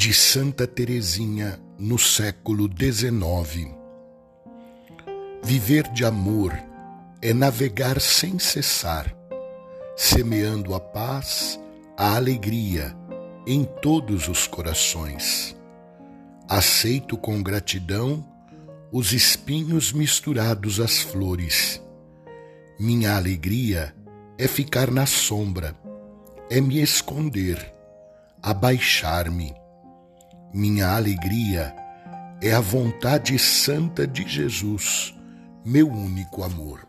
de Santa Teresinha no século XIX. Viver de amor é navegar sem cessar, semeando a paz, a alegria em todos os corações. Aceito com gratidão os espinhos misturados às flores. Minha alegria é ficar na sombra, é me esconder, abaixar-me. Minha alegria é a vontade santa de Jesus, meu único amor.